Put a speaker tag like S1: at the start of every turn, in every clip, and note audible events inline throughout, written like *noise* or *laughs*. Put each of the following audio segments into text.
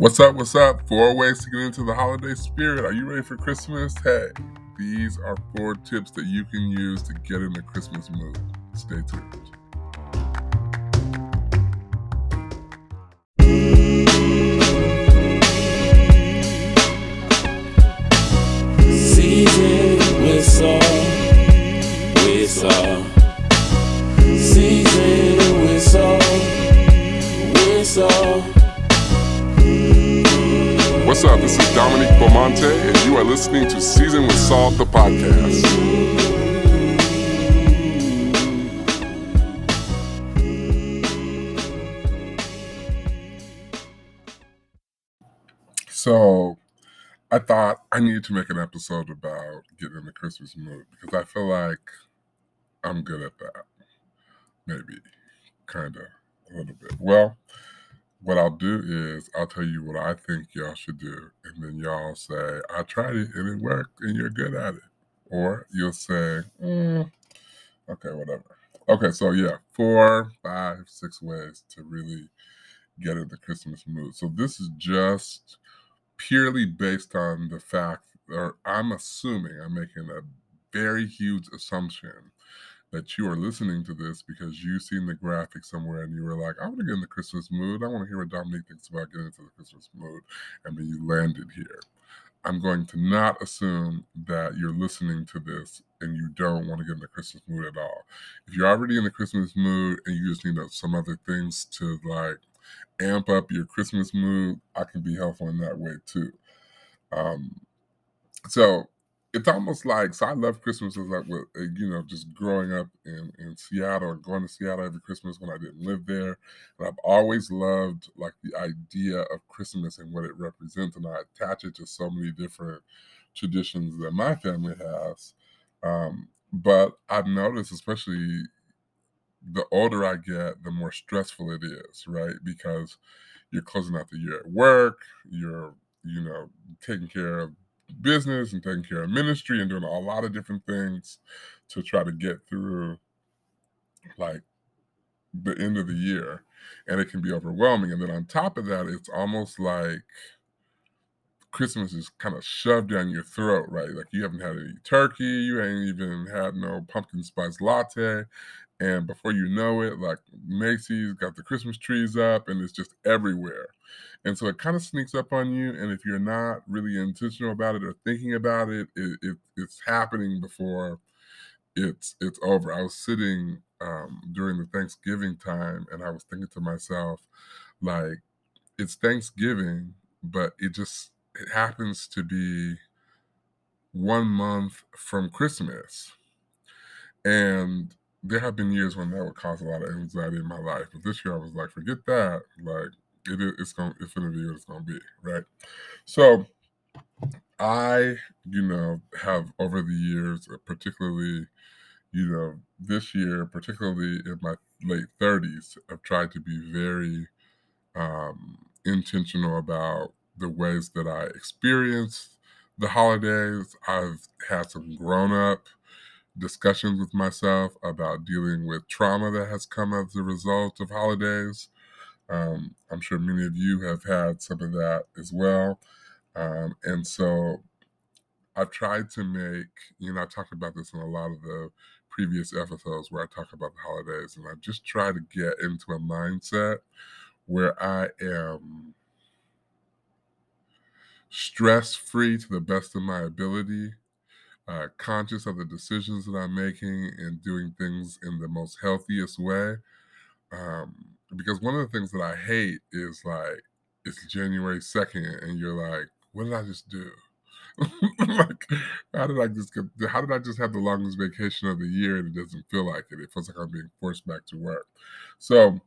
S1: What's up? What's up? Four ways to get into the holiday spirit. Are you ready for Christmas? Hey, these are four tips that you can use to get in the Christmas mood. Stay tuned. Listening to Season with Salt, the podcast. So, I thought I needed to make an episode about getting in the Christmas mood because I feel like I'm good at that. Maybe, kind of, a little bit. Well, what I'll do is I'll tell you what I think y'all should do, and then y'all say, I tried it and it worked and you're good at it. Or you'll say, "Mm, okay, whatever. Okay, so yeah, four, five, six ways to really get in the Christmas mood. So this is just purely based on the fact, or I'm assuming, I'm making a very huge assumption that you are listening to this because you've seen the graphic somewhere and you were like, I want to get in the Christmas mood. I want to hear what Dominique thinks about getting into the Christmas mood. And then you landed here. I'm going to not assume that you're listening to this and you don't want to get in the Christmas mood at all. If you're already in the Christmas mood and you just need some other things to like amp up your Christmas mood, I can be helpful in that way too. Um, so it's almost like so I love Christmas as like with uh, you know just growing up in in Seattle and going to Seattle every Christmas when I didn't live there, and I've always loved like the idea of Christmas and what it represents, and I attach it to so many different traditions that my family has. Um, but I've noticed, especially the older I get, the more stressful it is, right? Because you're closing out the year at work, you're you know taking care of business and taking care of ministry and doing a lot of different things to try to get through like the end of the year and it can be overwhelming. And then on top of that it's almost like christmas is kind of shoved down your throat right? Like you haven't had any turkey you ain't even had no pumpkin spice latte and before you know it like macy's got the christmas trees up and it's just everywhere and so it kind of sneaks up on you. And if you're not really intentional about it or thinking about it, it, it it's happening before it's it's over. I was sitting um, during the Thanksgiving time, and I was thinking to myself, like, it's Thanksgiving, but it just it happens to be one month from Christmas, and there have been years when that would cause a lot of anxiety in my life. But this year, I was like, forget that. Like, it is it's gonna it's gonna be what it's gonna be, right? So I, you know, have over the years, uh, particularly, you know, this year, particularly in my late 30s, I've tried to be very um, intentional about the ways that I experience the holidays. I've had some grown up discussions with myself about dealing with trauma that has come as a result of holidays. Um, I'm sure many of you have had some of that as well. Um, and so I've tried to make, you know, I talked about this in a lot of the previous episodes where I talk about the holidays, and I just try to get into a mindset where I am stress free to the best of my ability, uh, conscious of the decisions that I'm making, and doing things in the most healthiest way. Um, because one of the things that I hate is like it's January 2nd and you're like, what did I just do? *laughs* like, how did I just get, how did I just have the longest vacation of the year and it doesn't feel like it? It feels like I'm being forced back to work. So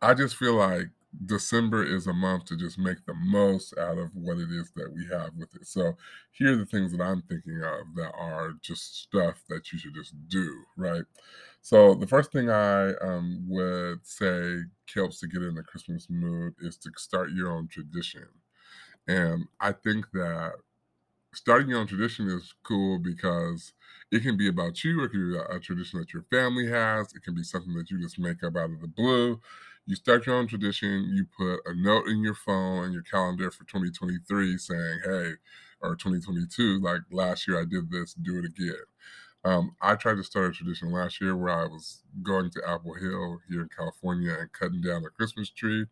S1: I just feel like December is a month to just make the most out of what it is that we have with it. So here are the things that I'm thinking of that are just stuff that you should just do, right? So the first thing I um, would say helps to get in the Christmas mood is to start your own tradition. And I think that starting your own tradition is cool because it can be about you, it can be a tradition that your family has, it can be something that you just make up out of the blue. You start your own tradition. You put a note in your phone and your calendar for 2023 saying, hey, or 2022, like last year I did this, do it again. Um, I tried to start a tradition last year where I was going to Apple Hill here in California and cutting down a Christmas tree,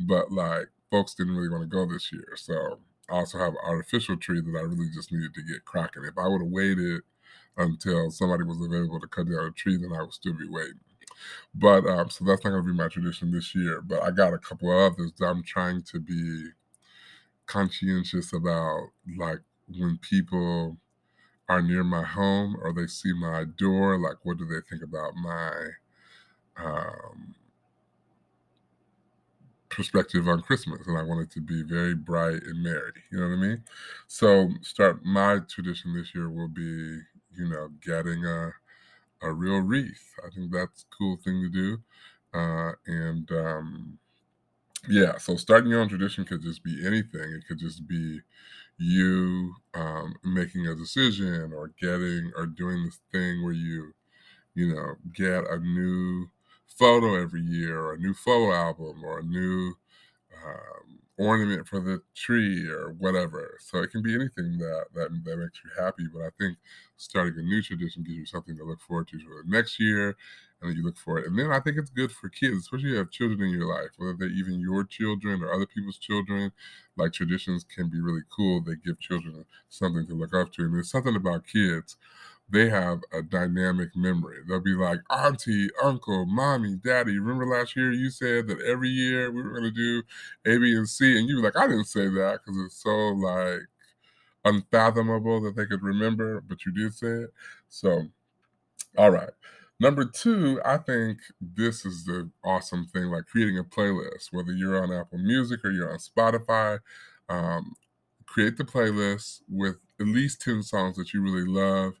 S1: but like folks didn't really want to go this year. So I also have an artificial tree that I really just needed to get cracking. If I would have waited until somebody was available to cut down a tree, then I would still be waiting. But um, so that's not going to be my tradition this year. But I got a couple of others that I'm trying to be conscientious about, like when people are near my home or they see my door, like what do they think about my um, perspective on Christmas? And I want it to be very bright and merry. You know what I mean? So start my tradition this year will be, you know, getting a a real wreath. I think that's a cool thing to do. Uh, and um, yeah, so starting your own tradition could just be anything. It could just be you um, making a decision or getting or doing this thing where you, you know, get a new photo every year or a new photo album or a new um, ornament for the tree or whatever. So it can be anything that, that that makes you happy. But I think starting a new tradition gives you something to look forward to for the next year, and then you look for it. And then I think it's good for kids, especially if you have children in your life, whether they're even your children or other people's children. Like traditions can be really cool. They give children something to look up to, and there's something about kids they have a dynamic memory. They'll be like, Auntie, Uncle, Mommy, Daddy, remember last year you said that every year we were going to do A, B, and C? And you were like, I didn't say that because it's so like unfathomable that they could remember, but you did say it. So, all right. Number two, I think this is the awesome thing, like creating a playlist, whether you're on Apple Music or you're on Spotify. Um, create the playlist with at least 10 songs that you really love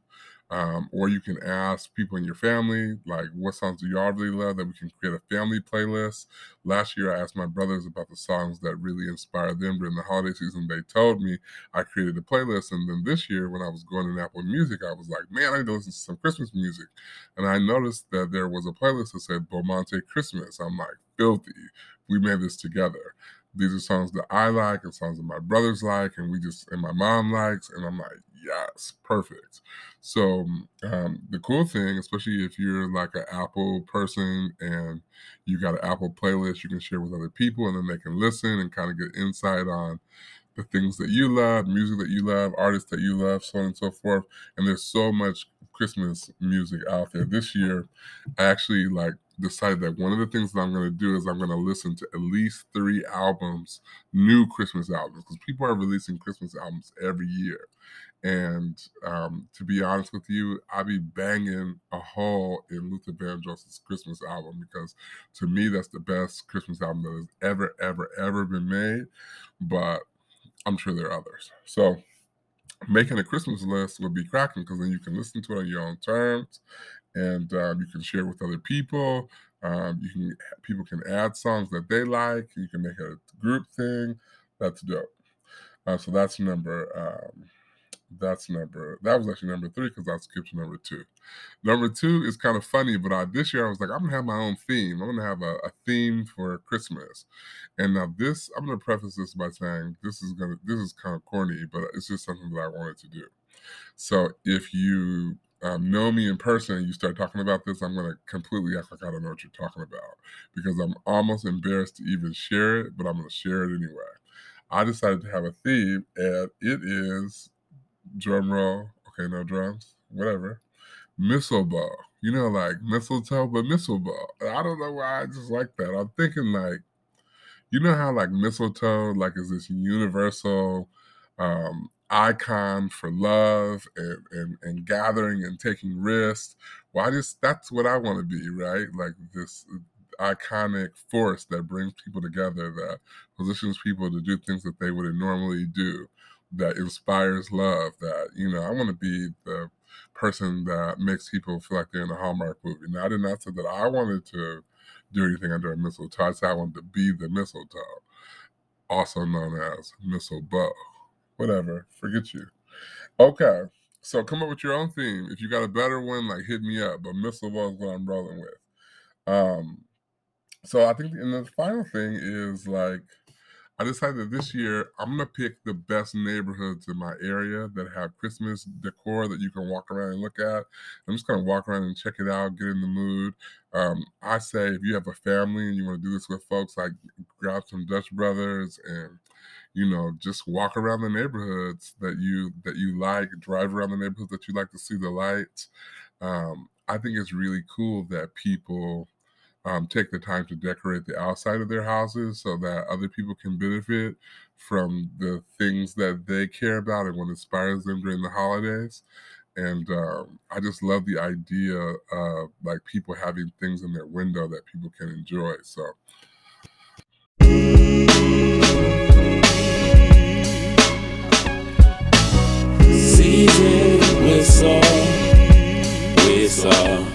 S1: um, or you can ask people in your family, like, what songs do y'all really love that we can create a family playlist. Last year, I asked my brothers about the songs that really inspired them during the holiday season. They told me I created a playlist. And then this year, when I was going to Apple Music, I was like, man, I need to listen to some Christmas music. And I noticed that there was a playlist that said Beaumonte Christmas. I'm like, filthy. We made this together these are songs that I like and songs that my brothers like and we just and my mom likes and I'm like yes perfect. So um, the cool thing especially if you're like an Apple person and you got an Apple playlist you can share with other people and then they can listen and kind of get insight on the things that you love music that you love artists that you love so on and so forth. And there's so much Christmas music out there. This year I actually like decided that one of the things that I'm going to do is I'm going to listen to at least three albums, new Christmas albums, because people are releasing Christmas albums every year. And um, to be honest with you, I be banging a hole in Luther Vandross's Christmas album because to me that's the best Christmas album that has ever, ever, ever been made. But I'm sure there are others. So making a Christmas list would be cracking because then you can listen to it on your own terms and um, you can share with other people. Um, you can people can add songs that they like. You can make a group thing. That's dope. Uh, so that's number. Um, that's number. That was actually number three because I skipped number two. Number two is kind of funny, but I, this year I was like, I'm gonna have my own theme. I'm gonna have a, a theme for Christmas. And now this, I'm gonna preface this by saying this is gonna this is kind of corny, but it's just something that I wanted to do. So if you um, know me in person and you start talking about this, I'm going to completely act like I don't know what you're talking about because I'm almost embarrassed to even share it, but I'm going to share it anyway. I decided to have a theme, and it is drum roll. Okay, no drums, whatever. Mistletoe. You know, like mistletoe, but mistletoe. I don't know why I just like that. I'm thinking like, you know how like mistletoe like is this universal um icon for love and, and, and gathering and taking risks. Well, I just that's what I want to be, right? Like this iconic force that brings people together, that positions people to do things that they wouldn't normally do, that inspires love. That you know, I want to be the person that makes people feel like they're in a Hallmark movie. Now, I did not say that I wanted to do anything under a mistletoe. I said I wanted to be the mistletoe, also known as mistletoe bow. whatever. Forget you. Okay. So come up with your own theme. If you got a better one, like hit me up. But Missile is what I'm rolling with. Um, so I think and the final thing is like I decided this year I'm gonna pick the best neighborhoods in my area that have Christmas decor that you can walk around and look at. I'm just gonna walk around and check it out, get in the mood. Um, I say if you have a family and you want to do this with folks, like grab some Dutch Brothers and you know just walk around the neighborhoods that you that you like, drive around the neighborhoods that you like to see the lights. Um, I think it's really cool that people um, take the time to decorate the outside of their houses so that other people can benefit from the things that they care about and what inspires them during the holidays. And um, I just love the idea of like people having things in their window that people can enjoy. So.
S2: Season whistle, whistle.